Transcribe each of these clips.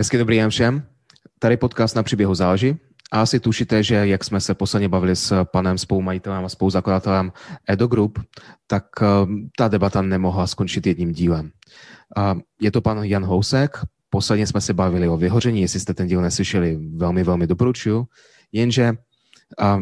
Hezky dobrý den všem. Tady podcast na příběhu záleží. A asi tušíte, že jak jsme se posledně bavili s panem spoumajitelem a spoluzakladatelem Edo Group, tak eh, ta debata nemohla skončit jedním dílem. Je to pan Jan Housek. Posledně jsme se bavili o vyhoření, jestli jste ten díl neslyšeli, velmi, velmi doporučuju. Jenže,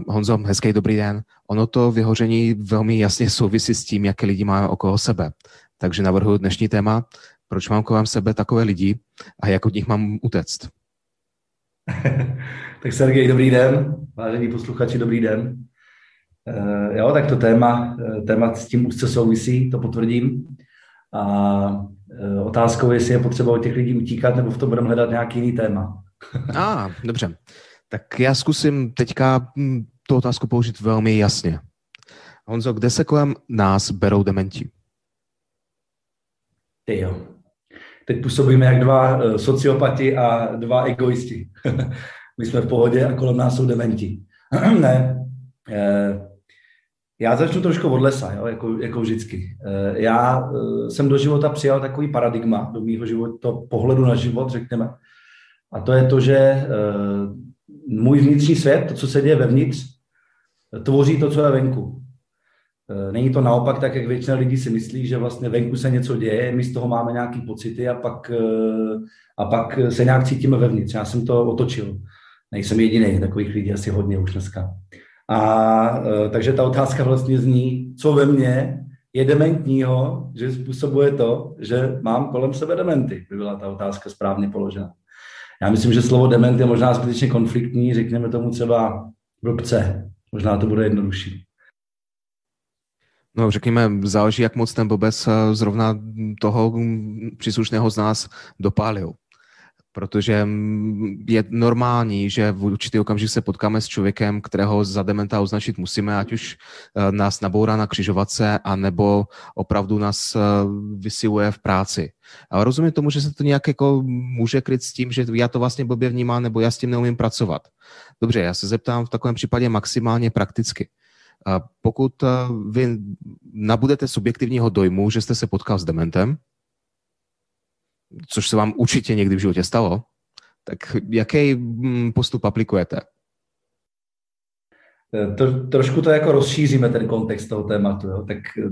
Honzo, hezký dobrý den. Ono to vyhoření velmi jasně souvisí s tím, jaké lidi máme okolo sebe. Takže navrhuji dnešní téma proč mám kolem sebe takové lidi a jak od nich mám utéct? tak Sergej, dobrý den. Vážení posluchači, dobrý den. Uh, jo, tak to téma, eh, téma s tím úzce souvisí, to potvrdím. A uh, otázkou je, jestli je potřeba od těch lidí utíkat, nebo v tom budeme hledat nějaký jiný téma. A, ah, dobře. Tak já zkusím teďka hm, tu otázku použít velmi jasně. Honzo, kde se kolem nás berou dementi? Ty jo teď působíme jak dva eh, sociopati a dva egoisti. My jsme v pohodě a kolem nás jsou dementi. ne. Eh, já začnu trošku od lesa, jo, jako, jako vždycky. Eh, já jsem do života přijal takový paradigma, do mýho života, pohledu na život, řekněme. A to je to, že můj vnitřní svět, to, co se děje vevnitř, tvoří to, co je venku. Eh, není to naopak tak, jak většina lidí si myslí, že vlastně venku se něco děje, my z toho máme nějaké pocity a pak, eh, a pak se nějak cítíme vevnitř. Já jsem to otočil. Nejsem jediný, takových lidí asi hodně už dneska. A eh, takže ta otázka vlastně zní, co ve mně je dementního, že způsobuje to, že mám kolem sebe dementy, by byla ta otázka správně položena. Já myslím, že slovo dement je možná zbytečně konfliktní, řekněme tomu třeba blbce. Možná to bude jednodušší. No, řekněme, záleží, jak moc ten blbec eh, zrovna toho příslušného z nás dopálil. Protože mm, je normální, že v určitý okamžik se potkáme s člověkem, kterého za dementa označit musíme, ať už eh, nás nabourá na křižovatce, anebo opravdu nás eh, vysiluje v práci. Ale rozumím tomu, že se to nějak jako může kryt s tím, že já to vlastně blbě vnímám, nebo já s tím neumím pracovat. Dobře, já se zeptám v takovém případě maximálně prakticky. Pokud eh, vy nabudete subjektivního dojmu, že jste se potkal s dementem, což se vám určitě někdy v životě stalo, tak jaký mm, postup aplikujete? Eh, to, trošku to jako rozšíříme, ten kontext toho tématu. Jo? Tak eh,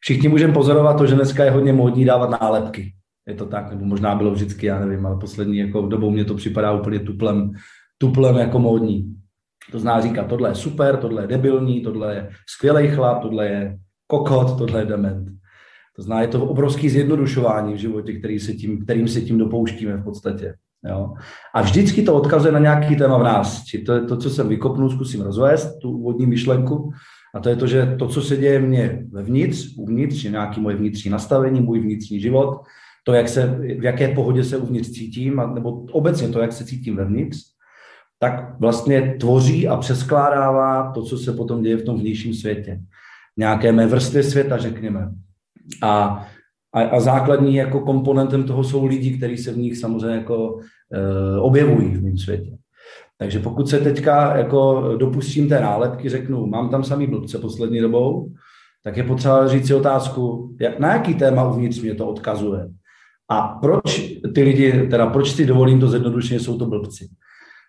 všichni můžeme pozorovat to, že dneska je hodně módní dávat nálepky. Je to tak, nebo možná bylo vždycky, já nevím, ale poslední jako dobou mě to připadá úplně tuplem, tuplem jako módní. To zná říkat, tohle je super, tohle je debilní, tohle je skvělý chlap, tohle je kokot, tohle je dement. To zná, je to obrovský zjednodušování v životě, který se tím, kterým se tím dopouštíme v podstatě. Jo? A vždycky to odkazuje na nějaký téma v nás. Či to je to, co jsem vykopnul, zkusím rozvést, tu úvodní myšlenku. A to je to, že to, co se děje mně vevnitř, uvnitř, je nějaký moje vnitřní nastavení, můj vnitřní život, to, jak se, v jaké pohodě se uvnitř cítím, nebo obecně to, jak se cítím vevnitř, tak vlastně tvoří a přeskládává to, co se potom děje v tom vnějším světě. Nějaké mé vrstvy světa, řekněme. A, a, a základní jako komponentem toho jsou lidi, kteří se v nich samozřejmě jako e, objevují v mém světě. Takže pokud se teďka jako dopustím té nálepky, řeknu, mám tam samý blbce poslední dobou, tak je potřeba říct si otázku, jak, na jaký téma uvnitř mě to odkazuje. A proč ty lidi, teda proč si dovolím to zjednodušeně, jsou to blbci.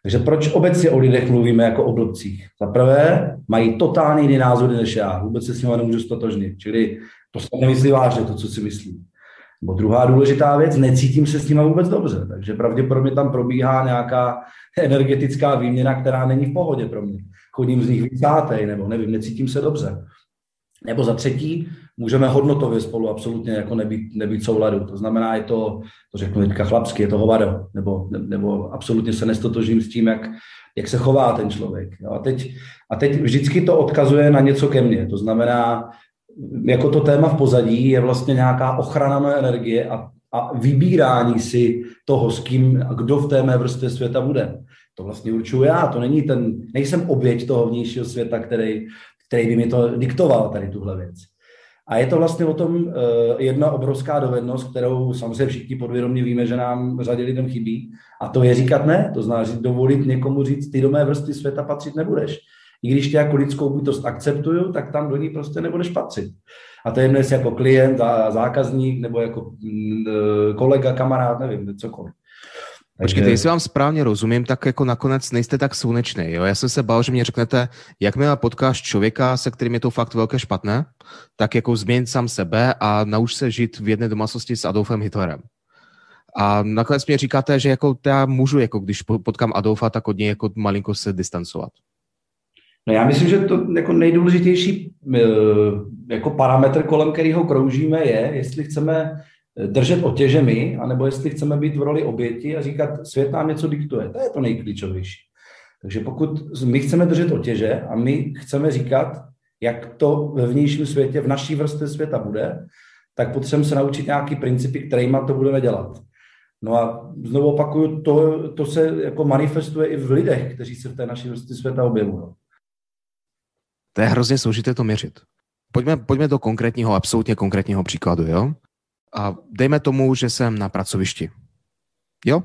Takže proč obecně o lidech mluvíme jako o blbcích? Za prvé, mají totálně jiný názory než já. Vůbec se s nimi nemůžu stotožnit. Čili to se nemyslí vážně, to, co si myslí. Bo druhá důležitá věc, necítím se s nimi vůbec dobře. Takže pravděpodobně tam probíhá nějaká energetická výměna, která není v pohodě pro mě. Chodím z nich víc nebo nevím, necítím se dobře. Nebo za třetí, můžeme hodnotově spolu absolutně jako nebýt, nebýt souladu. To znamená, je to, to řeknu teďka chlapsky, je to hovado, nebo, nebo absolutně se nestotožím s tím, jak, jak se chová ten člověk. Jo? A, teď, a teď vždycky to odkazuje na něco ke mně. To znamená, jako to téma v pozadí je vlastně nějaká ochrana mé energie a, a vybírání si toho, s kým a kdo v té mé vrstvě světa bude. To vlastně určuju já, to není ten, nejsem oběť toho vnějšího světa, který, který by mi to diktoval, tady tuhle věc. A je to vlastně o tom uh, jedna obrovská dovednost, kterou samozřejmě všichni podvědomě víme, že nám řadě lidem chybí. A to je říkat ne. To znamená dovolit někomu říct, ty do mé vrstvy světa patřit nebudeš. i když tě jako lidskou bytost akceptuju, tak tam do ní prostě nebudeš patřit. A to je dnes jako klient a zákazník, nebo jako mm, e, kolega, kamarád, nevím, cokoliv. Počkejte, jestli vám správně rozumím, tak jako nakonec nejste tak slunečný. Jo? Já jsem se bál, že mě řeknete, jakmile potkáš člověka, se kterým je to fakt velké špatné, tak jako změň sám sebe a nauč se žít v jedné domácnosti s Adolfem Hitlerem. A nakonec mě říkáte, že jako já můžu, jako když potkám Adolfa, tak od něj jako malinko se distancovat. No já myslím, že to jako nejdůležitější eh, jako parametr, kolem kterého kroužíme, je, jestli chceme držet otěže my, anebo jestli chceme být v roli oběti a říkat, svět nám něco diktuje. To je to nejklíčovější. Takže pokud my chceme držet otěže a my chceme říkat, jak to ve vnějším světě, v naší vrstvě světa bude, tak potřebujeme se naučit nějaký principy, kterýma to budeme dělat. No a znovu opakuju, to, to se jako manifestuje i v lidech, kteří se v té naší vrstvě světa objevují. To je hrozně složité to měřit. Pojďme, pojďme do konkrétního, absolutně konkrétního příkladu, jo? A dejme tomu, že jsem na pracovišti. Jo?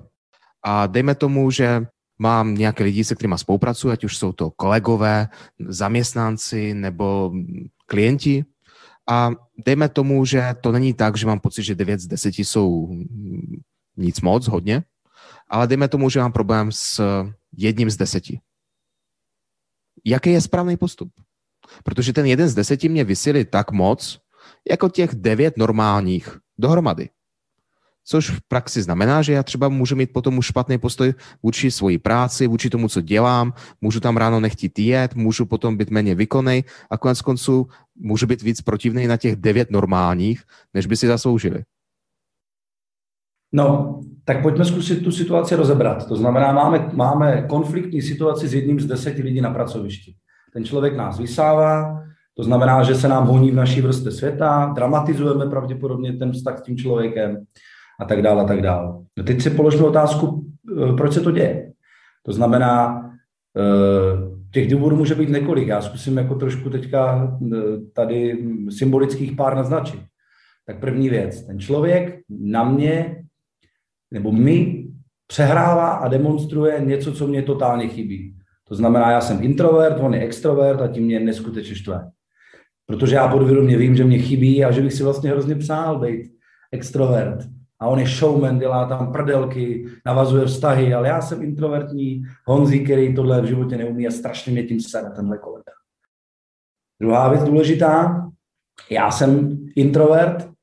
A dejme tomu, že mám nějaké lidi, se kterými spolupracuji, ať už jsou to kolegové, zaměstnanci nebo klienti. A dejme tomu, že to není tak, že mám pocit, že 9 z 10 jsou nic moc, hodně, ale dejme tomu, že mám problém s jedním z deseti. Jaký je správný postup? Protože ten jeden z deseti mě vysílí tak moc, jako těch devět normálních dohromady. Což v praxi znamená, že já třeba můžu mít potom už špatný postoj vůči svoji práci, vůči tomu, co dělám, můžu tam ráno nechtít jet, můžu potom být méně výkonný a konec konců můžu být víc protivný na těch devět normálních, než by si zasloužili. No, tak pojďme zkusit tu situaci rozebrat. To znamená, máme, máme konfliktní situaci s jedním z deseti lidí na pracovišti. Ten člověk nás vysává, to znamená, že se nám honí v naší vrstvě světa, dramatizujeme pravděpodobně ten vztah s tím člověkem a tak dále a tak dále. No teď si položme otázku, eh, proč se to děje. To znamená, eh, těch důvodů může být několik. Já zkusím jako trošku teďka eh, tady symbolických pár naznačit. Tak první věc, ten člověk na mě, nebo mi, přehrává a demonstruje něco, co mě totálně chybí. To znamená, já jsem introvert, on je extrovert a tím mě neskutečně štve. Protože já podvědomě vím, že mě chybí a že bych si vlastně hrozně přál být extrovert. A on je showman, dělá tam prdelky, navazuje vztahy, ale já jsem introvertní Honzí, který tohle v životě neumí a strašně mě tím sere, tenhle kolega. Druhá věc důležitá, já jsem introvert,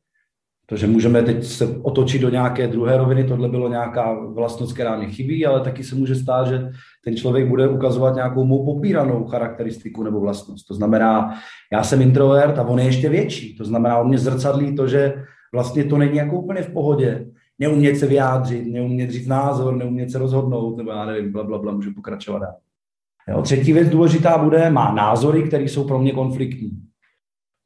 protože můžeme teď se otočit do nějaké druhé roviny, tohle bylo nějaká vlastnost, která mě chybí, ale taky se může stát, že ten člověk bude ukazovat nějakou mou popíranou charakteristiku nebo vlastnost. To znamená, já jsem introvert a on je ještě větší. To znamená, on mě zrcadlí to, že vlastně to není jako úplně v pohodě. Neumět se vyjádřit, neumět říct názor, neumět se rozhodnout, nebo já nevím, bla, bla, bla, můžu pokračovat. Jo, třetí věc důležitá bude, má názory, které jsou pro mě konfliktní.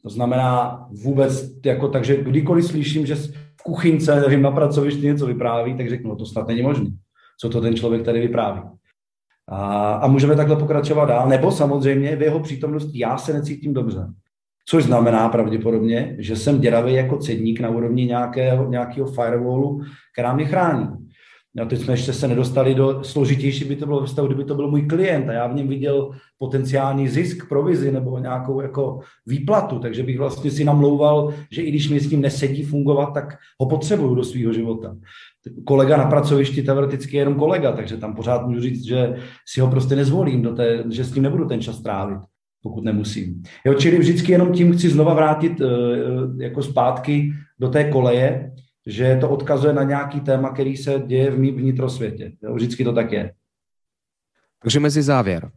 To znamená vůbec, jako, takže kdykoliv slyším, že v kuchynce, nevím, na pracovišti něco vypráví, tak řeknu, no to snad není možné. Co to ten člověk tady vypráví? A, a můžeme takhle pokračovat dál. Nebo samozřejmě v jeho přítomnosti já se necítím dobře. Což znamená pravděpodobně, že jsem děravý jako cedník na úrovni nějakého, nějakého firewallu, která mě chrání. No, teď jsme ještě se nedostali do složitější, by to bylo ve kdyby to byl můj klient a já v něm viděl potenciální zisk, provizi nebo nějakou jako výplatu, takže bych vlastně si namlouval, že i když mi s tím nesedí fungovat, tak ho potřebuju do svého života. Kolega na pracovišti teoreticky je jenom kolega, takže tam pořád můžu říct, že si ho prostě nezvolím, do té, že s tím nebudu ten čas trávit pokud nemusím. Jo, čili vždycky jenom tím chci znova vrátit uh, jako zpátky do té koleje, že to odkazuje na nějaký téma, který se děje v mým vnitrosvětě. Jo? Vždycky to tak je. Takže mezi závěr.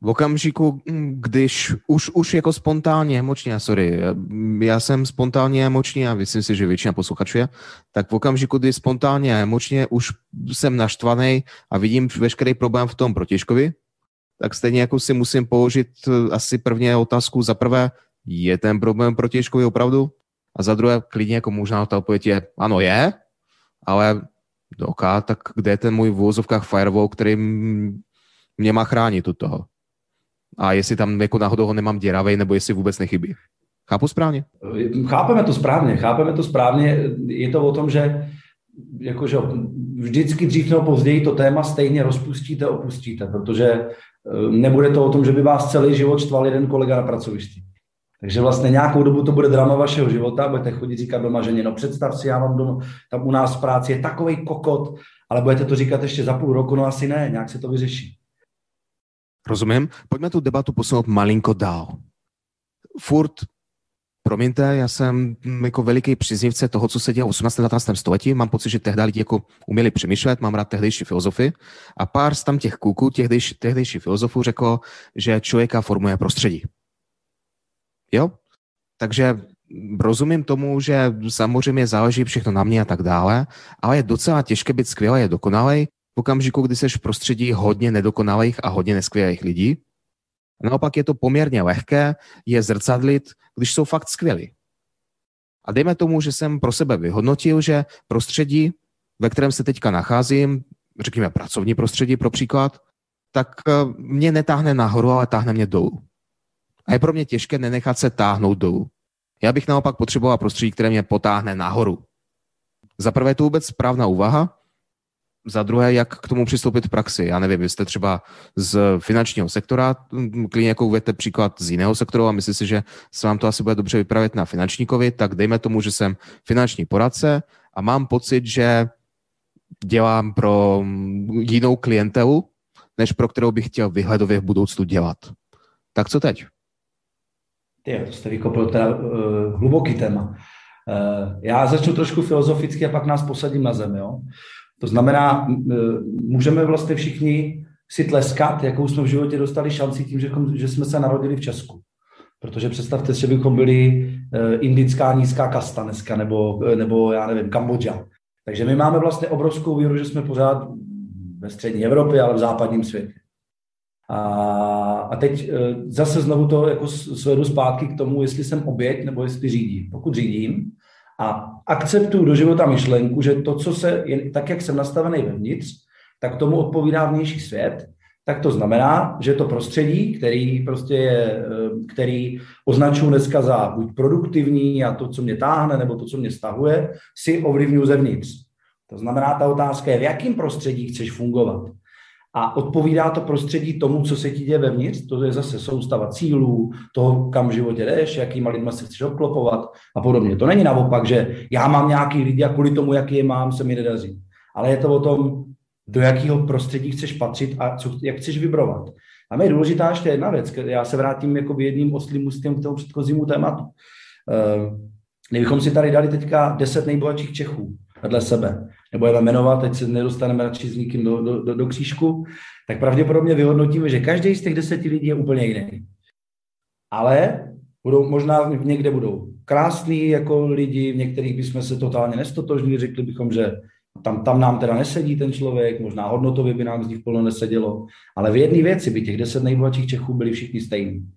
V okamžiku, hm, když už, už jako spontánně emočně, sorry, já jsem spontánně emočně a myslím si, že většina posluchačů je, tak v okamžiku, kdy spontánně a emočně už jsem naštvaný a vidím veškerý problém v tom protěžkovi, tak stejně jako si musím položit eh, asi prvně otázku za prvé, je ten problém protěžkový opravdu? A za druhé, klidně jako možná ta odpověď je, ano je, ale OK, tak kde je ten můj v úvozovkách firewall, který mě má chránit od toho? A jestli tam jako náhodou ho nemám děravej, nebo jestli vůbec nechybí. Chápu správně? Chápeme to správně, chápeme to správně. Je to o tom, že jakože vždycky dřív nebo později to téma stejně rozpustíte, opustíte, protože nebude to o tom, že by vás celý život štval jeden kolega na pracovišti. Takže vlastně nějakou dobu to bude drama vašeho života, budete chodit říkat doma ženě, no představ si, já mám doma, tam u nás v práci je takový kokot, ale budete to říkat ještě za půl roku, no asi ne, nějak se to vyřeší. Rozumím. Pojďme tu debatu posunout malinko dál. Furt Promiňte, já jsem jako veliký příznivce toho, co se dělo v 18. 19. století. Mám pocit, že tehdy lidi jako uměli přemýšlet, mám rád tehdejší filozofy. A pár z tam těch kůků, tehdejší, tehdejší filozofů řekl, že člověka formuje prostředí. Jo? Takže rozumím tomu, že samozřejmě záleží všechno na mě a tak dále, ale je docela těžké být skvělý a dokonalý v okamžiku, kdy jsi v prostředí hodně nedokonalých a hodně neskvělých lidí. Naopak je to poměrně lehké je zrcadlit, když jsou fakt skvělí. A dejme tomu, že jsem pro sebe vyhodnotil, že prostředí, ve kterém se teďka nacházím, řekněme pracovní prostředí pro příklad, tak eh, mě netáhne nahoru, ale táhne mě dolů. A je pro mě těžké nenechat se táhnout dolů. Já bych naopak potřeboval prostředí, které mě potáhne nahoru. Za prvé je to vůbec správná úvaha, za druhé, jak k tomu přistoupit v praxi. Já nevím, vy jste třeba z finančního sektora, klidně jako uvedete příklad z jiného sektoru a myslím si, že se vám to asi bude dobře vypravit na finančníkovi, tak dejme tomu, že jsem finanční poradce a mám pocit, že dělám pro jinou klientelu, než pro kterou bych chtěl vyhledově v budoucnu dělat. Tak co teď? Ty, to jste vykopil teda uh, hluboký téma. Uh, já začnu trošku filozoficky a pak nás posadím na zem. Jo? To znamená, uh, můžeme vlastně všichni si tleskat, jakou jsme v životě dostali šanci tím, že, že jsme se narodili v Česku. Protože představte si, že bychom byli indická nízká kasta dneska, nebo, nebo já nevím, Kambodža. Takže my máme vlastně obrovskou víru, že jsme pořád ve střední Evropě, ale v západním světě. A, a teď e, zase znovu to jako svedu zpátky k tomu, jestli jsem oběť nebo jestli řídím. Pokud řídím a akceptuju do života myšlenku, že to, co se, je, tak jak jsem nastavený vevnitř, tak tomu odpovídá vnější svět, tak to znamená, že to prostředí, který prostě je, e, který označuji dneska za buď produktivní a to, co mě táhne, nebo to, co mě stahuje, si ovlivňuji zevnitř. To znamená, ta otázka je, v jakém prostředí chceš fungovat a odpovídá to prostředí tomu, co se ti děje vevnitř, to je zase soustava cílů, toho, kam v životě jdeš, jakýma lidma se chceš obklopovat a podobně. To není naopak, že já mám nějaký lidi a kvůli tomu, jaký je mám, se mi nedaří. Ale je to o tom, do jakého prostředí chceš patřit a co, jak chceš vybrovat. A je důležitá ještě jedna věc, já se vrátím jako jedním oslým ústím k tomu předchozímu tématu. Uh, kdybychom si tady dali teďka deset nejbohatších Čechů vedle sebe, nebo je jmenovat, teď se nedostaneme radši s nikým do, do, do, do křížku, tak pravděpodobně vyhodnotíme, že každý z těch deseti lidí je úplně jiný. Ale budou, možná někde budou krásný jako lidi, v některých bychom se totálně nestotožnili, řekli bychom, že tam, tam nám teda nesedí ten člověk, možná hodnotově by nám z nich plno nesedělo, ale v jedné věci by těch deset nejbohatších Čechů byli všichni stejní.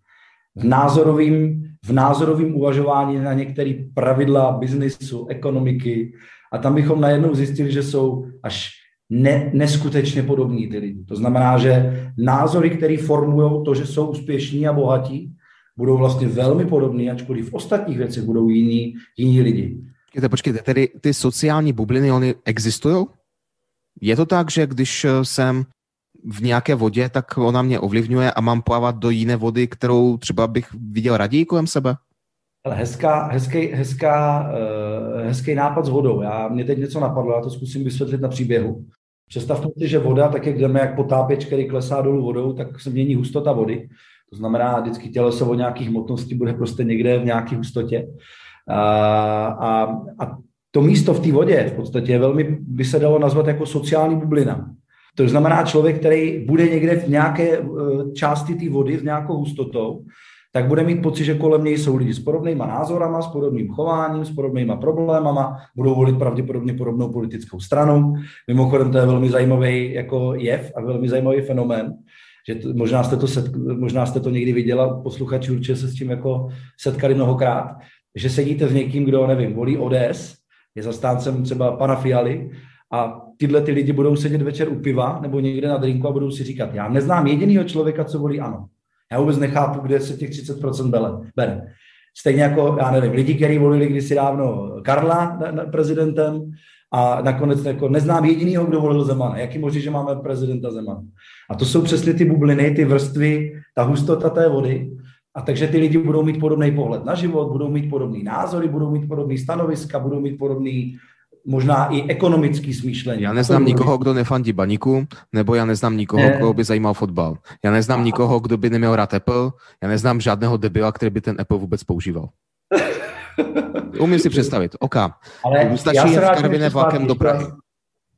V názorovým, v názorovým uvažování na některé pravidla biznisu, ekonomiky, a tam bychom najednou zjistili, že jsou až ne, neskutečně podobní ty lidi. To znamená, že názory, které formují to, že jsou úspěšní a bohatí, budou vlastně velmi podobný, ačkoliv v ostatních věcech budou jiní, jiní lidi. Počkejte, počkejte, tedy ty sociální bubliny, oni existují? Je to tak, že když jsem v nějaké vodě, tak ona mě ovlivňuje a mám plavat do jiné vody, kterou třeba bych viděl raději kolem sebe? Ale hezká, hezký, hezká, uh, hezký nápad s vodou. Já, mě teď něco napadlo, já to zkusím vysvětlit na příběhu. Představte si, že voda, tak jak jdeme jak potápěč, který klesá dolů vodou, tak se mění hustota vody. To znamená, vždycky těleso o nějakých hmotností bude prostě někde v nějaké hustotě. A, a, a to místo v té vodě v podstatě je velmi, by se dalo nazvat jako sociální bublina. To znamená člověk, který bude někde v nějaké eh, části té vody s nějakou hustotou tak bude mít pocit, že kolem něj jsou lidi s podobnýma názorama, s podobným chováním, s podobnýma problémama, budou volit pravděpodobně podobnou politickou stranu. Mimochodem to je velmi zajímavý jako jev a velmi zajímavý fenomén, že to, možná, jste to set, možná jste to někdy viděla, posluchači určitě se s tím jako setkali mnohokrát, že sedíte s někým, kdo, nevím, volí ODS, je zastáncem třeba pana Fialy a tyhle ty lidi budou sedět večer u piva nebo někde na drinku a budou si říkat, já neznám jedinýho člověka, co volí ano. Já vůbec nechápu, kde se těch 30% bere. Stejně jako, já nevím, lidi, kteří volili kdysi dávno Karla na, na prezidentem a nakonec jako neznám jedinýho, kdo volil Zemana. Jak je možné, že máme prezidenta Zemana? A to jsou přesně ty bubliny, ty vrstvy, ta hustota té vody. A takže ty lidi budou mít podobný pohled na život, budou mít podobný názory, budou mít podobný stanoviska, budou mít podobný možná i ekonomický smýšlení. Já neznám nikoho, kdo nefandí baníku, nebo já neznám nikoho, ne. koho by zajímal fotbal. Já neznám a... nikoho, kdo by neměl rád Apple, já neznám žádného debila, který by ten Apple vůbec používal. Umím si představit, OK. Ale Stačí jet Karviné vlakem do Prahy.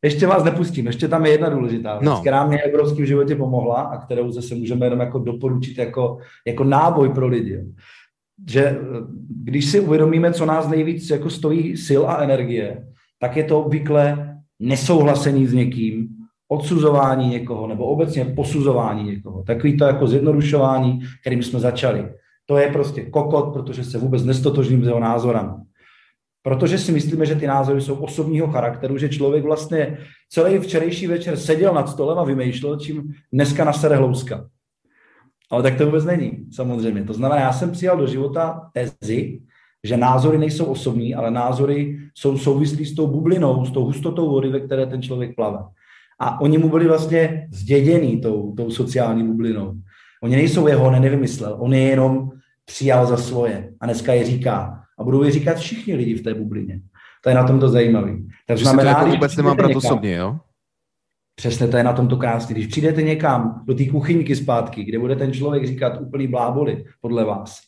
Ještě vás nepustím, ještě tam je jedna důležitá věc, no. která mě v životě pomohla a kterou zase můžeme jenom jako doporučit jako, jako náboj pro lidi. Že eh, když si uvědomíme, co nás nejvíc jako stojí sil a energie, tak je to obvykle nesouhlasení s někým, odsuzování někoho nebo obecně posuzování někoho. Takový to jako zjednodušování, kterým jsme začali. To je prostě kokot, protože se vůbec nestotožním s jeho názorem. Protože si myslíme, že ty názory jsou osobního charakteru, že člověk vlastně celý včerejší večer seděl nad stolem a vymýšlel, čím dneska nasere hlouska. Ale tak to vůbec není, samozřejmě. To znamená, já jsem přijal do života tezi, že názory nejsou osobní, ale názory jsou souvislí s tou bublinou, s tou hustotou vody, ve které ten člověk plave. A oni mu byli vlastně zděděný tou, tou sociální bublinou. Oni nejsou jeho, on nevymyslel, on je jenom přijal za svoje a dneska je říká. A budou je říkat všichni lidi v té bublině. To je na tom to zajímavé. Takže znamená, to jako vůbec nemám brát osobně, jo? Přesně to je na tom to krásné. Když přijdete někam do té kuchyňky zpátky, kde bude ten člověk říkat úplný bláboli podle vás,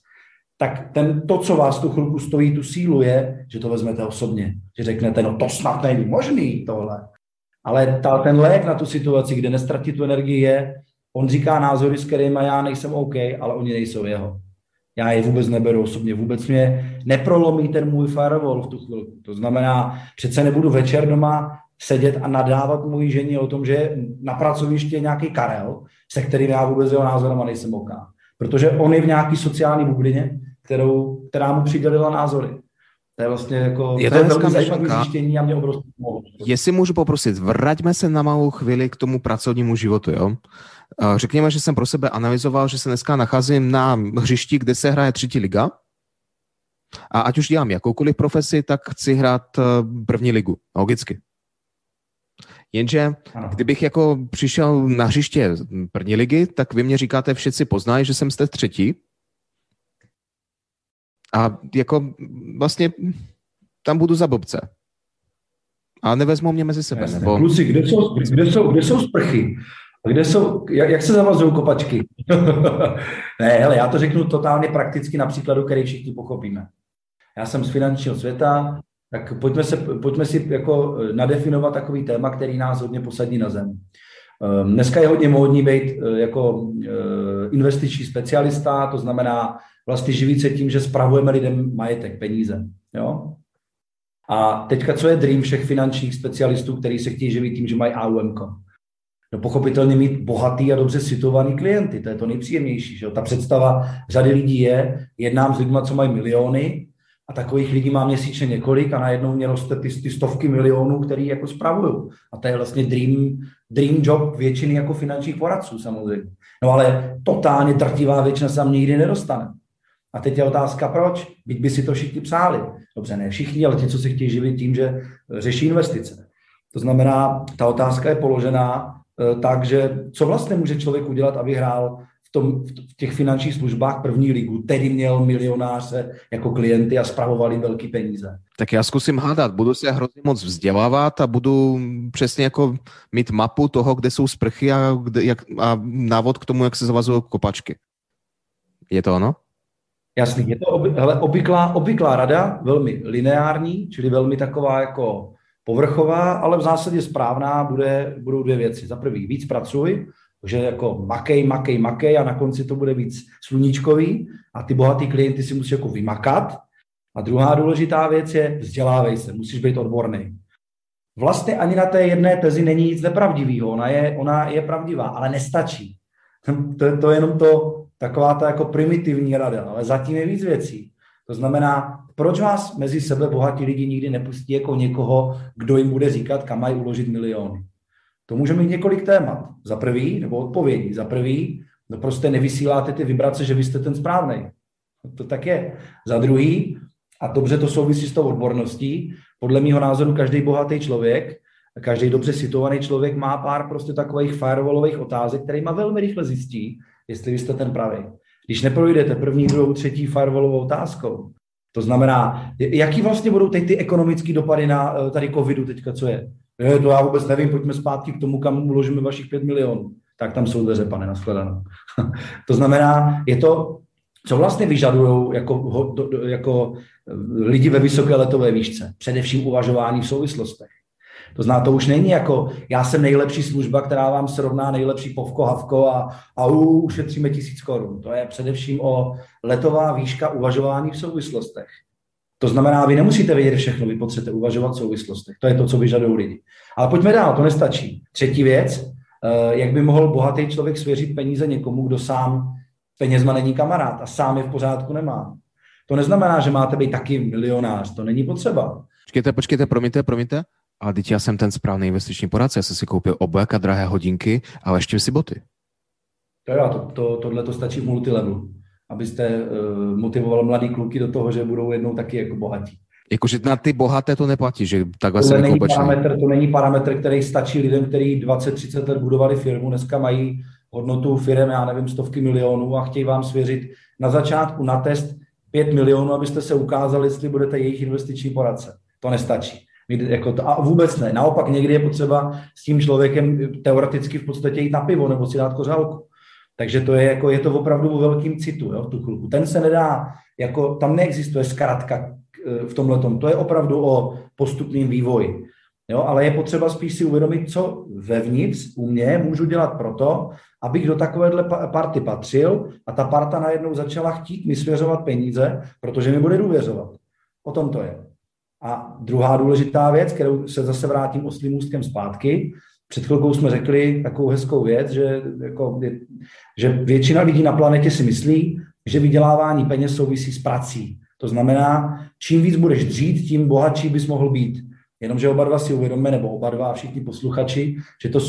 tak ten, to, co vás tu chvilku stojí, tu sílu je, že to vezmete osobně. Že řeknete, no to snad není možný tohle. Ale ta, ten lék na tu situaci, kde nestratí tu energii je, on říká názory, s kterými já nejsem OK, ale oni nejsou jeho. Já je vůbec neberu osobně, vůbec mě neprolomí ten můj firewall v tu chvilku. To znamená, přece nebudu večer doma sedět a nadávat mojí ženě o tom, že na pracovišti je nějaký Karel, se kterým já vůbec jeho názorem nejsem OK. Protože on je v nějaký sociální bublině, kterou, která mu přidělila názory. To je vlastně jako, je to, to je velmi zajímavé zjištění a mě obrovský. Jestli můžu poprosit, vraťme se na malou chvíli k tomu pracovnímu životu, jo? Řekněme, že jsem pro sebe analyzoval, že se dneska nacházím na hřišti, kde se hraje třetí liga. A ať už dělám jakoukoliv profesi, tak chci hrát eh, první ligu. Logicky. Jenže kdybych jako přišel na hřiště první ligy, tak vy mě říkáte, všichni poznají, že jsem z té třetí. A jako vlastně tam budu za blbce. A nevezmou mě mezi sebe. Jasne. Nebo... Kluci, kde jsou, kde, jsou, kde jsou sprchy? Kde jsou, jak, jak se zavazují kopačky? ne, hele, já to řeknu totálně prakticky na příkladu, který všichni pochopíme. Já jsem z finančního světa, tak pojďme, se, pojďme si jako eh, nadefinovat takový téma, který nás hodně posadí na zem. Ehm, dneska je hodně módní být eh, jako eh, investiční specialista, to znamená vlastně živit se tím, že spravujeme lidem majetek, peníze. Jo? A teďka, co je dream všech finančních specialistů, kteří se chtějí živit tím, že mají AUM? No pochopitelně mít bohatý a dobře situovaný klienty, to je to nejpříjemnější. Že? Ta představa řady lidí je, jednám s lidmi, co mají miliony a takových lidí má měsíčně několik a najednou mě roste ty, ty stovky milionů, který jako spravuju. A to je vlastně dream, dream job většiny jako finančních poradců samozřejmě. No ale totálně drtivá většina se tam nikdy nedostane. A teď je otázka, proč? Byť by si to všichni psáli. Dobře, ne všichni, ale ti, co se chtějí živit tím, že řeší investice. To znamená, ta otázka je položená eh, tak, že co vlastně může člověk udělat, aby hrál tom, v těch finančních službách první ligu, tedy měl milionáře jako klienty a spravovali velké peníze. Tak já zkusím hádat, budu se hrozně moc vzdělávat a budu přesně jako mít mapu toho, kde jsou sprchy a, kde, jak, a návod k tomu, jak se zavazují kopačky. Je to ono? Jasný, je to oby, hele, obvyklá, obvyklá rada, velmi lineární, čili velmi taková jako povrchová, ale v zásadě správná bude, budou dvě věci. Za prvý, víc pracuj, že jako makej, makej, makej a na konci to bude víc sluníčkový a ty bohatý klienty si musí jako vymakat. A druhá důležitá věc je vzdělávej se, musíš být odborný. Vlastně ani na té jedné tezi není nic nepravdivého, ona je, ona je pravdivá, ale nestačí. To, to je jenom to, taková ta jako primitivní rada, ale zatím je víc věcí. To znamená, proč vás mezi sebe bohatí lidi nikdy nepustí jako někoho, kdo jim bude říkat, kam mají uložit miliony. To může mít několik témat. Za prvý, nebo odpovědí. Za prvý, no prostě nevysíláte ty vibrace, že vy jste ten správný. To tak je. Za druhý, a dobře to souvisí s tou odborností, podle mého názoru každý bohatý člověk, každý dobře situovaný člověk má pár prostě takových firewallových otázek, kterýma velmi rychle zjistí, jestli vy jste ten pravý. Když neprojdete první, druhou, třetí firewallovou otázkou, to znamená, jaký vlastně budou teď ty ekonomické dopady na eh, tady covidu teďka, co je? Je, to já vůbec nevím, pojďme zpátky k tomu, kam uložíme vašich 5 milionů. Tak tam jsou dveře, pane, nashledanou. to znamená, je to, co vlastně vyžadují jako, jako eh, lidi ve vysoké letové výšce? Především uvažování v souvislostech. To zná, to už není jako, já jsem nejlepší služba, která vám srovná nejlepší povko, havko a, a ušetříme tisíc korun. To je především o letová výška uvažování v souvislostech. To znamená, vy nemusíte vědět všechno, vy potřebujete uvažovat v souvislostech. To je to, co vyžadují lidi. Ale pojďme dál, to nestačí. Třetí věc, eh, jak by mohl bohatý člověk svěřit peníze někomu, kdo sám penězma není kamarád a sám je v pořádku nemá. To neznamená, že máte být taky milionář, to není potřeba. Počkejte, počkejte, promiňte, promiňte. Ale teď já jsem ten správný investiční poradce, já jsem si koupil obojaka drahé hodinky, ale ještě si boty. To jo, to, to, tohle to stačí v multilevelu, abyste uh, motivoval mladý kluky do toho, že budou jednou taky jako bohatí. Jakože na ty bohaté to neplatí, že takhle se není parametr, To není parametr, který stačí lidem, kteří 20-30 let budovali firmu, dneska mají hodnotu firmy, já nevím, stovky milionů a chtějí vám svěřit na začátku na test 5 milionů, abyste se ukázali, jestli budete jejich investiční poradce. To nestačí. Jako to, a vůbec ne. Naopak někdy je potřeba s tím člověkem teoreticky v podstatě jít na pivo nebo si dát kořálku. Takže to je, jako, je to opravdu o velkým citu, jo, tu chvilku. Ten se nedá, jako, tam neexistuje zkratka v tomhle. To je opravdu o postupném vývoji. Jo, ale je potřeba spíš si uvědomit, co vevnitř u mě můžu dělat proto, abych do takovéhle party patřil a ta parta najednou začala chtít mi svěřovat peníze, protože mi bude důvěřovat. O tom to je. A druhá důležitá věc, kterou se zase vrátím oslým ústkem zpátky, před chvilkou jsme řekli takovou hezkou věc, že, jako, že většina lidí na planetě si myslí, že vydělávání peněz souvisí s prací. To znamená, čím víc budeš dřít, tím bohatší bys mohl být. Jenomže oba dva si uvědomíme, nebo oba dva všichni posluchači, že to,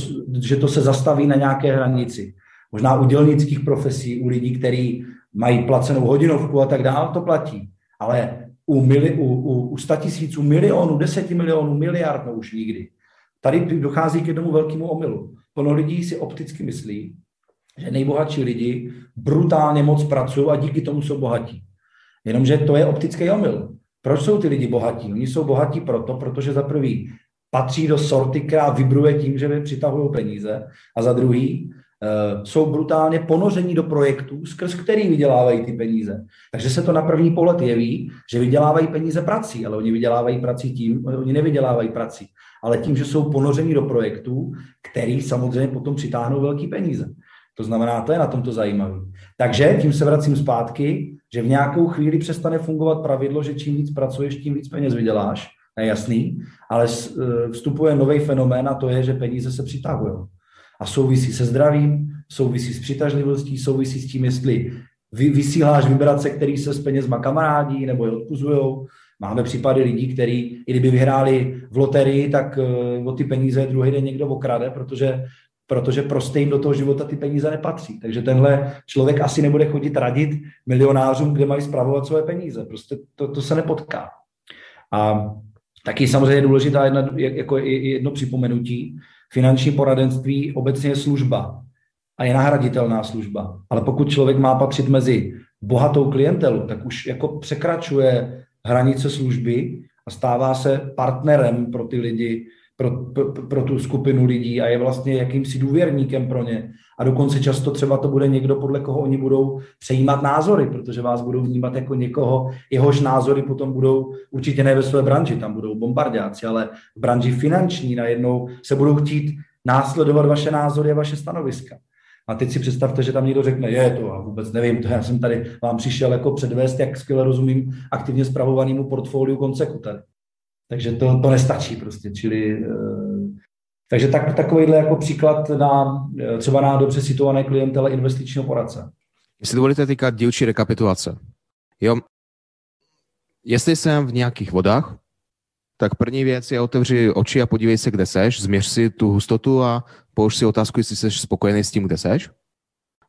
že to se zastaví na nějaké hranici. Možná u dělnických profesí, u lidí, kteří mají placenou hodinovku a tak dále, to platí. Ale u, mili, u, u, u 100 tisíců, milionů, 10 milionů, miliard, no už nikdy. Tady dochází k jednomu velkému omylu. Plno lidí si opticky myslí, že nejbohatší lidi brutálně moc pracují a díky tomu jsou bohatí. Jenomže to je optický omyl. Proč jsou ty lidi bohatí? Oni jsou bohatí proto, protože za prvý patří do sorty, která vybruje tím, že přitahují peníze, a za druhý Eh, jsou brutálně ponoření do projektů, skrz který vydělávají ty peníze. Takže se to na první pohled jeví, že vydělávají peníze prací, ale oni vydělávají prací tím, oni nevydělávají prací, ale tím, že jsou ponoření do projektů, který samozřejmě potom přitáhnou velké peníze. To znamená, to je na tomto zajímavé. Takže tím se vracím zpátky, že v nějakou chvíli přestane fungovat pravidlo, že čím víc pracuješ, tím víc peněz vyděláš. Nejasný, ale eh, vstupuje nový fenomén a to je, že peníze se přitahují a souvisí se zdravím, souvisí s přitažlivostí, souvisí s tím, jestli vy, vysíláš vibrace, který se s penězma kamarádí nebo je odpuzujou. Máme případy lidí, kteří, i kdyby vyhráli v loterii, tak uh, o ty peníze druhý den někdo okrade, protože, protože prostě jim do toho života ty peníze nepatří. Takže tenhle člověk asi nebude chodit radit milionářům, kde mají zpravovat své peníze. Prostě to, to se nepotká. A taky samozřejmě je důležitá jedna, jako jedno připomenutí, Finanční poradenství obecně je služba a je nahraditelná služba. Ale pokud člověk má patřit mezi bohatou klientelu, tak už jako překračuje hranice služby a stává se partnerem pro ty lidi, pro, pro, pro tu skupinu lidí a je vlastně jakýmsi důvěrníkem pro ně. A dokonce často třeba to bude někdo, podle koho oni budou přejímat názory, protože vás budou vnímat jako někoho, jehož názory potom budou určitě ne ve své branži, tam budou bombardáci, ale v branži finanční najednou se budou chtít následovat vaše názory a vaše stanoviska. A teď si představte, že tam někdo řekne, je to, a vůbec nevím, to já jsem tady vám přišel jako předvést, jak skvěle rozumím aktivně zpravovanému portfoliu konsekutor. Takže to, to nestačí prostě, čili eh, takže tak, takovýhle jako příklad na eh, třeba na dobře situované klientele investičního poradce. Jestli dovolíte týkat dílčí rekapitulace. Jo, jestli jsem v nějakých vodách, tak první věc je otevři oči a podívej se, kde seš, změř si tu hustotu a polož si otázku, jestli jsi spokojený s tím, kde seš.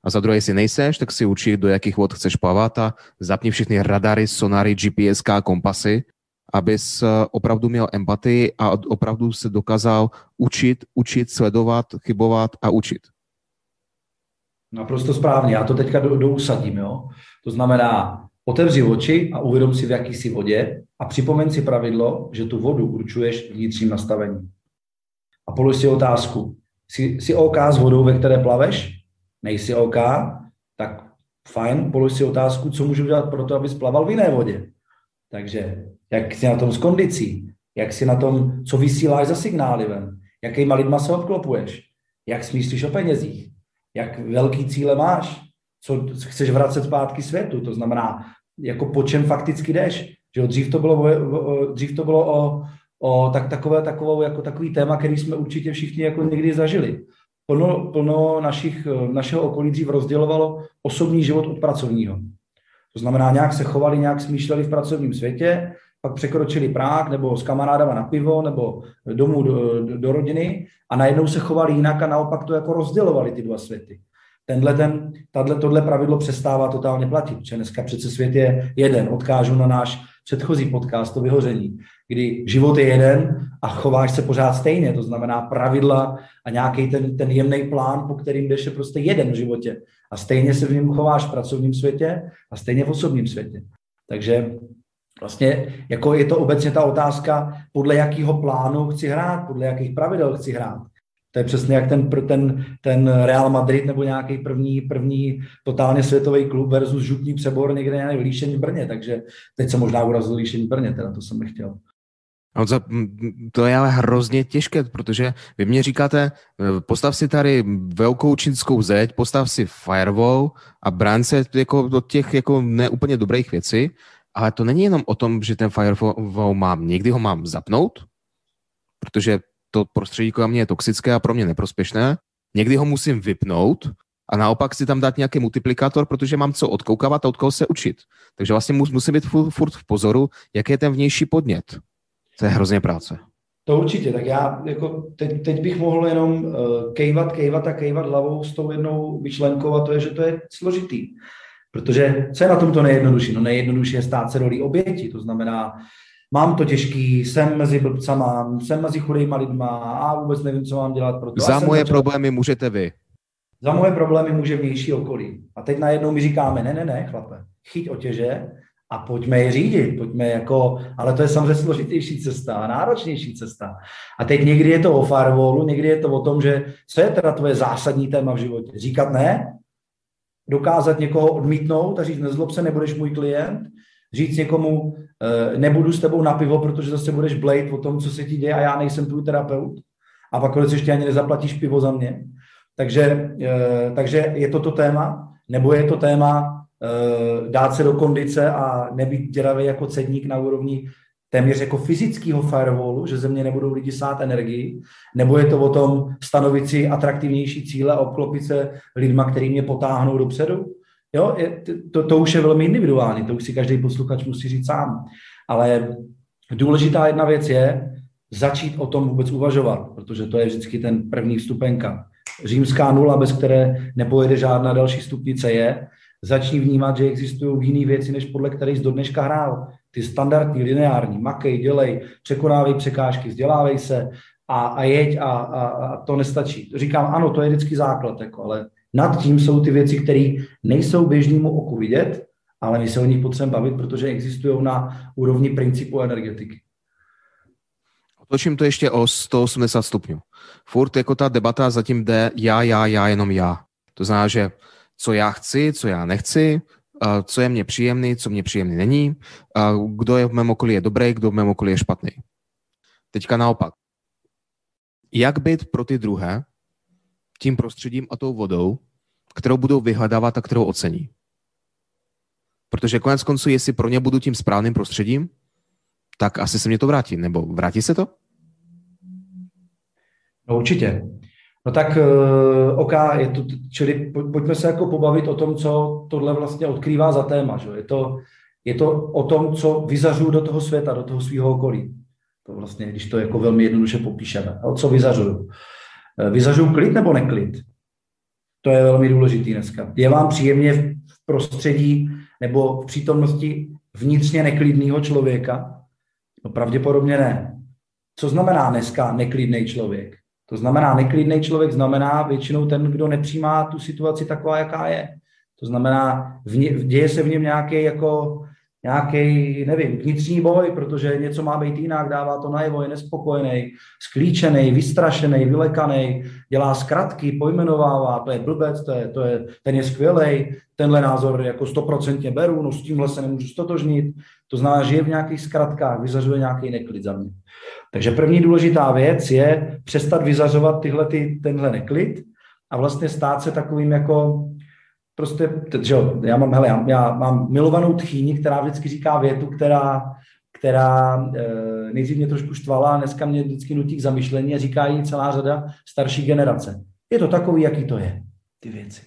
A za druhé, jestli nejseš, tak si určí, do jakých vod chceš plavat a zapni všechny radary, sonary, GPS, kompasy abys eh, opravdu měl empatii a opravdu se dokázal učit, učit, sledovat, chybovat a učit. Naprosto správně, já to teďka do, dousadím, jo. To znamená, otevři oči a uvědom si, v jaký jsi vodě a připomeň si pravidlo, že tu vodu určuješ vnitřním nastavením. A polož si otázku, jsi, jsi OK s vodou, ve které plaveš? Nejsi OK? Tak fajn, polož si otázku, co můžu dělat pro to, abys plaval v jiné vodě. Takže jak jsi na tom s kondicí, jak jsi na tom, co vysíláš za signály ven, jakýma lidma se obklopuješ, jak smýšlíš o penězích, jak velký cíle máš, co chceš vracet zpátky světu, to znamená, jako po čem fakticky jdeš. Že dřív to bylo, dřív to bylo o, o tak, takové, takovou, jako takový téma, který jsme určitě všichni jako někdy zažili. Plno, plno našich, našeho okolí dřív rozdělovalo osobní život od pracovního. To znamená, nějak se chovali, nějak smýšleli v pracovním světě, pak překročili Prák nebo s kamarádama na pivo nebo domů do, do, do rodiny a najednou se chovali jinak a naopak to jako rozdělovali ty dva světy. Tenhle ten, tato, tohle pravidlo přestává totálně platit, protože dneska přece svět je jeden. Odkážu na náš předchozí podcast o vyhoření, kdy život je jeden a chováš se pořád stejně, to znamená pravidla a nějaký ten, ten jemný plán, po kterým jdeš je prostě jeden v životě. A stejně se v něm chováš v pracovním světě a stejně v osobním světě. Takže vlastně jako je to obecně ta otázka, podle jakého plánu chci hrát, podle jakých pravidel chci hrát. To je přesně jak ten, ten, ten Real Madrid nebo nějaký první, první totálně světový klub versus župní přebor někde nějaký líšení v Brně, takže teď se možná urazil líšení v Brně, teda to jsem nechtěl. To je ale hrozně těžké, protože vy mě říkáte, e, postav si tady velkou čínskou zeď, postav si firewall a brán se jako do těch jako neúplně dobrých věcí, ale to není jenom o tom, že ten firewall mám, někdy ho mám zapnout, protože to prostředí kolem mě je toxické a pro mě neprospěšné. Někdy ho musím vypnout a naopak si tam dát nějaký multiplikátor, protože mám co odkoukávat a od koho se učit. Takže vlastně musím být furt v pozoru, jaký je ten vnější podnět. To je hrozně práce. To určitě, tak já jako teď, teď bych mohl jenom uh, kejvat, kejvat a kejvat hlavou s tou jednou myšlenkou a to je, že to je složitý. Protože co je na tom to nejjednodušší? No nejjednodušší je stát se rolí oběti, to znamená, mám to těžký, jsem mezi blbcama, jsem mezi chudejma lidma a vůbec nevím, co mám dělat. Proto. Za moje začal... problémy můžete vy. Za moje problémy může vnější okolí. A teď najednou mi říkáme, ne, ne, ne, chlape, chyť otěže a pojďme je řídit, pojďme jako, ale to je samozřejmě složitější cesta, náročnější cesta. A teď někdy je to o firewallu, někdy je to o tom, že co je teda tvoje zásadní téma v životě? Říkat ne, dokázat někoho odmítnout a říct, nezlob se, nebudeš můj klient, říct někomu, eh, nebudu s tebou na pivo, protože zase budeš blade o tom, co se ti děje a já nejsem tvůj terapeut. A pak konec ještě ani nezaplatíš pivo za mě. Takže, eh, takže je to to téma, nebo je to téma eh, dát se do kondice a nebýt děravý jako cedník na úrovni téměř jako fyzického firewallu, že ze mě nebudou lidi sát energii, nebo je to o tom stanovit si atraktivnější cíle a obklopit se lidma, který mě potáhnou dopředu. Jo, to, to už je velmi individuální, to už si každý posluchač musí říct sám. Ale důležitá jedna věc je začít o tom vůbec uvažovat, protože to je vždycky ten první vstupenka. Římská nula, bez které nepojede žádná další stupnice, je začni vnímat, že existují jiné věci, než podle kterých jsi do dneška hrál. Ty standardní, lineární, makej, dělej, překonávej překážky, vzdělávej se a, a jeď a, a, a to nestačí. Říkám, ano, to je vždycky základ, jako, ale nad tím jsou ty věci, které nejsou běžnému oku vidět, ale my se o nich potřebujeme bavit, protože existují na úrovni principu energetiky. Otočím to ještě o 180 stupňů. Furt jako ta debata zatím jde já, já, já, jenom já. To znamená, že co já chci, co já nechci, co je mně příjemný, co mě příjemný není, kdo je v mém okolí je dobrý, kdo v mém okolí je špatný. Teďka naopak. Jak být pro ty druhé tím prostředím a tou vodou, kterou budou vyhledávat a kterou ocení? Protože konec konců, jestli pro ně budu tím správným prostředím, tak asi se mě to vrátí. Nebo vrátí se to? No určitě. No tak uh, OK, je to, čili pojďme se jako pobavit o tom, co tohle vlastně odkrývá za téma. Že? Je, to, je to o tom, co vyzařuju do toho světa, do toho svého okolí. To vlastně, když to jako velmi jednoduše popíšeme. A co vyzařuju? Eh, vyzařuju klid nebo neklid? To je velmi důležitý dneska. Je vám příjemně v prostředí nebo v přítomnosti vnitřně neklidného člověka? No pravděpodobně ne. Co znamená dneska neklidný člověk? To znamená, neklidný člověk znamená většinou ten, kdo nepřijímá tu situaci taková, jaká je. To znamená, v ně, děje se v něm nějaký jako nějaký, nevím, vnitřní boj, protože něco má být jinak, dává to najevo, je nespokojený, sklíčený, vystrašený, vylekaný, dělá zkratky, pojmenovává, to je blbec, to je, to je, ten je skvělý, tenhle názor jako stoprocentně beru, no s tímhle se nemůžu stotožnit. To znamená, že je v nějakých zkratkách, vyzařuje nějaký neklid za mě. Takže první důležitá věc je přestat vyzařovat tyhle, ty, tenhle neklid a vlastně stát se takovým jako prostě, že jo, já mám, hele, já, já mám milovanou tchýni, která vždycky říká větu, která, která e, nejdřív mě trošku štvala a dneska mě vždycky nutí k zamyšlení a říká jí celá řada starší generace. Je to takový, jaký to je, ty věci.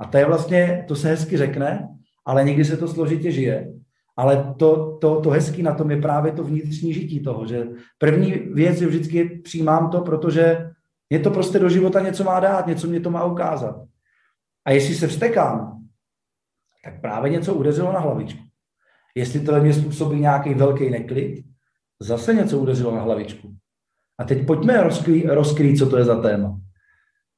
A to je vlastně, to se hezky řekne, ale někdy se to složitě žije. Ale to, to, to hezký na tom je právě to vnitřní žití toho, že první věc je vždycky přijímám to, protože mě to prostě do života něco má dát, něco mě to má ukázat. A jestli se vstekám, tak právě něco udeřilo na hlavičku. Jestli to mě způsobí nějaký velký neklid, zase něco udeřilo na hlavičku. A teď pojďme rozkrýt, rozkrý, co to je za téma.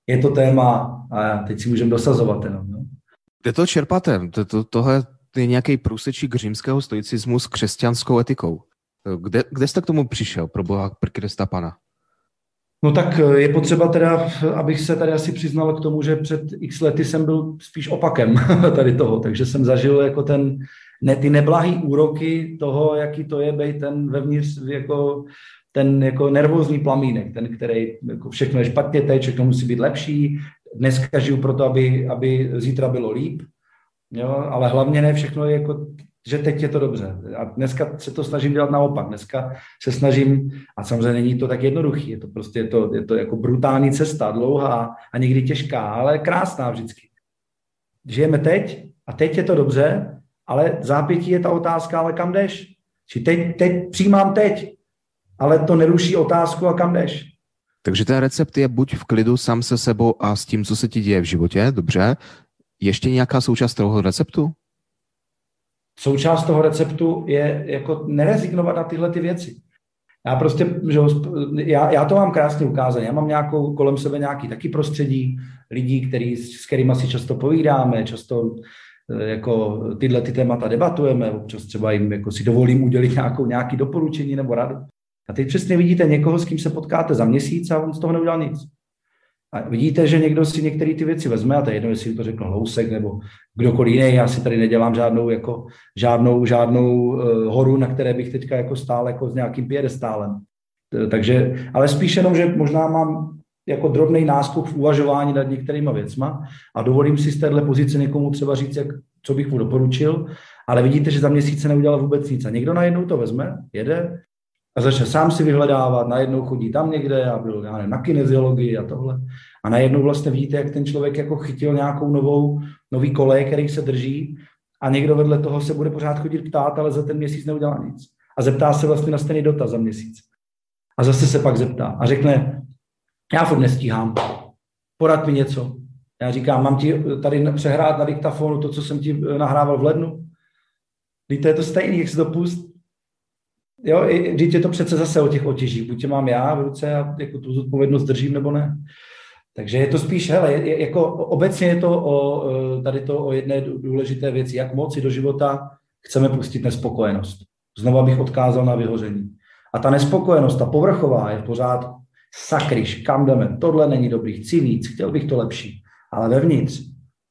Je to téma, a teď si můžeme dosazovat jenom. No? Kde to čerpáte? To, to, tohle je nějaký průsečík římského stoicismu s křesťanskou etikou. Kde, kde jste k tomu přišel, pro boha Krista pana? No tak eh, je potřeba teda, abych se tady asi přiznal k tomu, že před x lety jsem byl spíš opakem tady toho, takže jsem zažil jako ten, ne, ty neblahý úroky toho, jaký to je být ten vevnitř jako ten jako nervózní plamínek, ten, který jako všechno je špatně, teď všechno musí být lepší, dneska žiju proto, aby, aby zítra bylo líp, jo, ale hlavně ne všechno je jako že teď je to dobře. A dneska se to snažím dělat naopak. Dneska se snažím, a samozřejmě není to tak jednoduchý, je to prostě je to, je to jako brutální cesta, dlouhá a někdy těžká, ale krásná vždycky. Žijeme teď a teď je to dobře, ale zápětí je ta otázka, ale kam jdeš? Či teď, teď přijímám teď, ale to neruší otázku a kam jdeš. Takže ten recept je buď v klidu sám se sebou a s tím, co se ti děje v životě, dobře. Ještě nějaká součást toho receptu? Součást toho receptu je jako nerezignovat na tyhle ty věci. Já prostě, že, já, já to mám krásně ukázat. Já mám nějakou kolem sebe nějaký taky prostředí lidí, který, s kterými si často povídáme, často eh, jako tyhle ty témata debatujeme, občas třeba jim jako si dovolím udělit nějakou, nějaký doporučení nebo radu. A teď přesně vidíte někoho, s kým se potkáte za měsíc a on z toho neudělal nic. A vidíte, že někdo si některé ty věci vezme, a to je jedno, jestli to řekl Hlousek nebo kdokoliv jiný, já si tady nedělám žádnou, jako, žádnou, žádnou uh, horu, na které bych teďka jako stál jako s nějakým piedestálem. Takže, ale spíš jenom, že možná mám jako drobný náskok v uvažování nad některýma věcma a dovolím si z téhle pozice někomu třeba říct, jak, co bych mu doporučil, ale vidíte, že za měsíc se neudělal vůbec nic. A někdo najednou to vezme, jede a začne sám si vyhledávat, najednou chodí tam někde a byl já nevím, na kineziologii a tohle. A najednou vlastně vidíte, jak ten člověk jako chytil nějakou novou, nový kolej, který se drží a někdo vedle toho se bude pořád chodit ptát, ale za ten měsíc neudělá nic. A zeptá se vlastně na stejný dotaz za měsíc. A zase se pak zeptá a řekne, já furt nestíhám, porad mi něco. Já říkám, mám ti tady přehrát na diktafonu to, co jsem ti nahrával v lednu? Víte, je to stejný, jak se to pust. Jo, když je to přece zase o těch otěžích. Buď tě mám já v ruce a jako tu zodpovědnost držím, nebo ne. Takže je to spíš, hele, je, jako obecně je to o, e, tady to o jedné důležité věci, jak moci do života chceme pustit nespokojenost. Znova bych odkázal na vyhoření. A ta nespokojenost, ta povrchová je pořád sakryš, kam jdeme, tohle není dobrý, chci víc, chtěl bych to lepší. Ale vevnitř,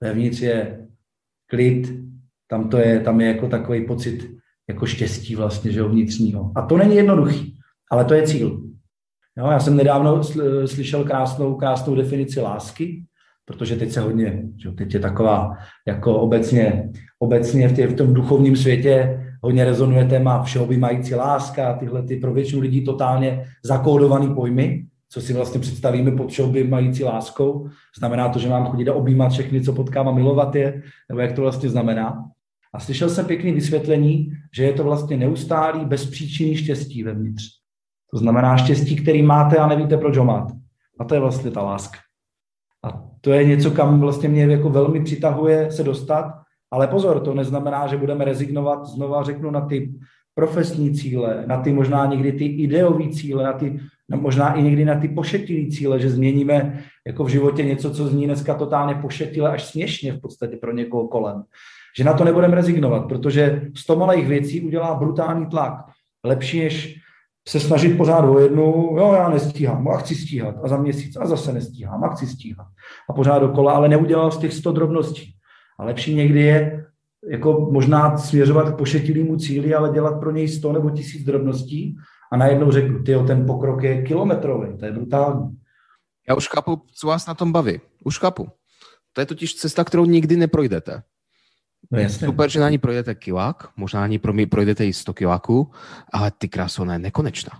vevnitř je klid, tam, to je, tam je jako takový pocit jako štěstí vlastně, že jo, vnitřního. A to není jednoduchý, ale to je cíl. Jo, já jsem nedávno slyšel krásnou, krásnou definici lásky, protože teď se hodně, že teď je taková jako obecně, obecně v, tě, v tom duchovním světě hodně rezonuje téma všeobjímající láska, tyhle ty pro většinu lidí totálně zakódované pojmy, co si vlastně představíme pod všeobjímající láskou. Znamená to, že mám chodit a objímat všechny, co potkám a milovat je, nebo jak to vlastně znamená. A slyšel jsem pěkný vysvětlení, že je to vlastně neustálý bezpříčinný štěstí vevnitř. To znamená štěstí, který máte a nevíte, proč ho máte. A to je vlastně ta láska. A to je něco, kam vlastně mě jako velmi přitahuje se dostat, ale pozor, to neznamená, že budeme rezignovat, znova řeknu, na ty profesní cíle, na ty možná někdy ty ideové cíle, na ty no možná i někdy na ty pošetilé cíle, že změníme jako v životě něco, co zní dneska totálně pošetile až směšně v podstatě pro někoho kolem. Že na to nebudeme rezignovat, protože sto malých věcí udělá brutální tlak. Lepší, než se snažit pořád o jednu, jo, já nestíhám, a chci stíhat, a za měsíc, a zase nestíhám, a chci stíhat. A pořád dokola, ale neudělal z těch sto drobností. A lepší někdy je jako možná směřovat k pošetilému cíli, ale dělat pro něj sto nebo tisíc drobností a najednou řeknu, ty ten pokrok je kilometrový, to je brutální. Já už chápu, co vás na tom baví. Už chápu. To je totiž cesta, kterou nikdy neprojdete. No jasně. Super, že na ní projdete kilák, možná na ní projdete i 100 kiláků, ale ty krásu, ona je nekonečná.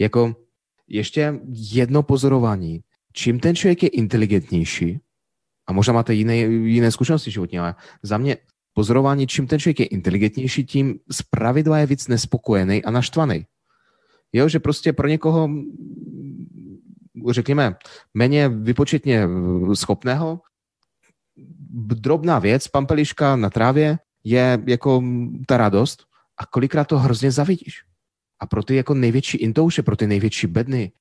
Jako ještě jedno pozorování. Čím ten člověk je inteligentnější, a možná máte jiné, jiné zkušenosti životní, ale za mě pozorování, čím ten člověk je inteligentnější, tím z pravidla je víc nespokojený a naštvaný. Jo, že prostě pro někoho, řekněme, méně vypočetně schopného, drobná věc, pampeliška na trávě, je jako ta radost a kolikrát to hrozně zavidíš. A pro ty jako největší intouše, pro ty největší bedny,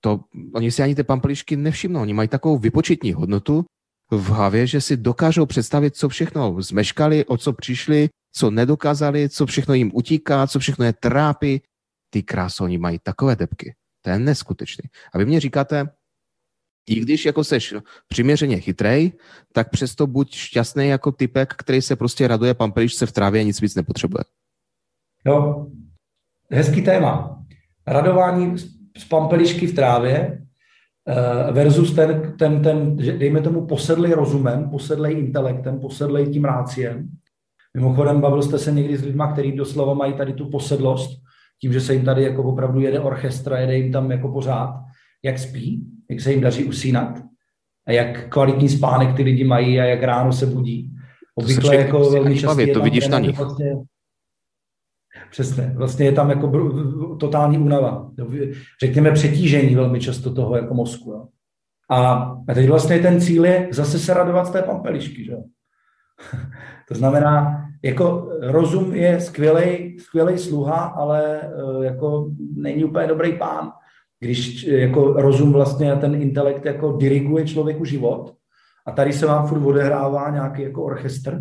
to oni si ani ty pampelišky nevšimnou. Oni mají takovou vypočetní hodnotu, v hlavě, že si dokážou představit, co všechno zmeškali, o co přišli, co nedokázali, co všechno jim utíká, co všechno je trápí. Ty krásy, oni mají takové depky. To je neskutečný. A vy mě říkáte, i když jako seš přiměřeně chytrej, tak přesto buď šťastný jako typek, který se prostě raduje pampelišce v trávě a nic víc nepotřebuje. Jo, hezký téma. Radování z pampelišky v trávě Eh, versus ten, ten, ten, dejme tomu, posedlej rozumem, posedlej intelektem, posedlej tím ráciem. Mimochodem, bavil jste se někdy s lidmi, kteří doslova mají tady tu posedlost, tím, že se jim tady jako opravdu jede orchestra, jede jim tam jako pořád, jak spí, jak se jim daří usínat a jak kvalitní spánek ty lidi mají a jak ráno se budí. Obvykle to jako velmi často to vidíš na nich. Vlastně, Přesně. Vlastně je tam jako totální únava. Řekněme přetížení velmi často toho jako mozku. Jo. A teď vlastně ten cíl je zase se radovat z té pampelišky. Že? to znamená, jako rozum je skvělý, skvělý sluha, ale e, jako není úplně dobrý pán, když jako rozum vlastně ten intelekt jako diriguje člověku život. A tady se vám furt odehrává nějaký jako orchestr.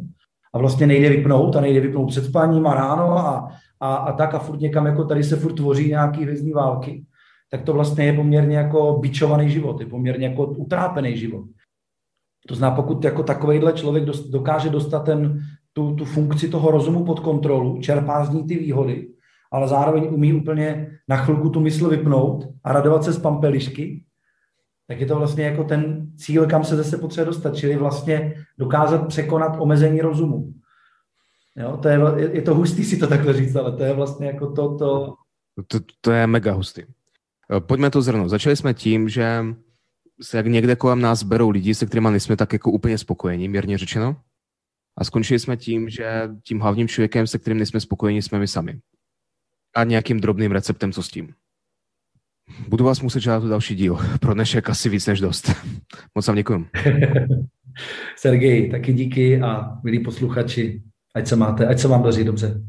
A vlastně nejde vypnout a nejde vypnout před spaním a ráno a a, a tak a furt někam jako tady se furt tvoří nějaký hvězdní války, tak to vlastně je poměrně jako bičovaný život, je poměrně jako utrápený život. To znamená, pokud jako takovejhle člověk dokáže dostat ten, tu, tu funkci toho rozumu pod kontrolu, čerpá z ní ty výhody, ale zároveň umí úplně na chvilku tu mysl vypnout a radovat se z pampelišky, tak je to vlastně jako ten cíl, kam se zase potřebuje dostat, čili vlastně dokázat překonat omezení rozumu. Jo, to je, je to hustý si to takhle říct, ale to je vlastně jako to, to... To, to je mega hustý. Eh, pojďme to zhrnout. Začali jsme tím, že se jak někde kolem nás berou lidi, se kterými nejsme tak jako úplně spokojení, mírně řečeno. A skončili jsme tím, že tím hlavním člověkem, se kterým nejsme spokojeni, jsme my sami. A nějakým drobným receptem, co s tím. Budu vás muset žádat o další díl. Pro dnešek asi víc než dost. Moc vám děkuji. Sergej, taky díky a milí posluchači, ať se máte, ať se vám daří dobře.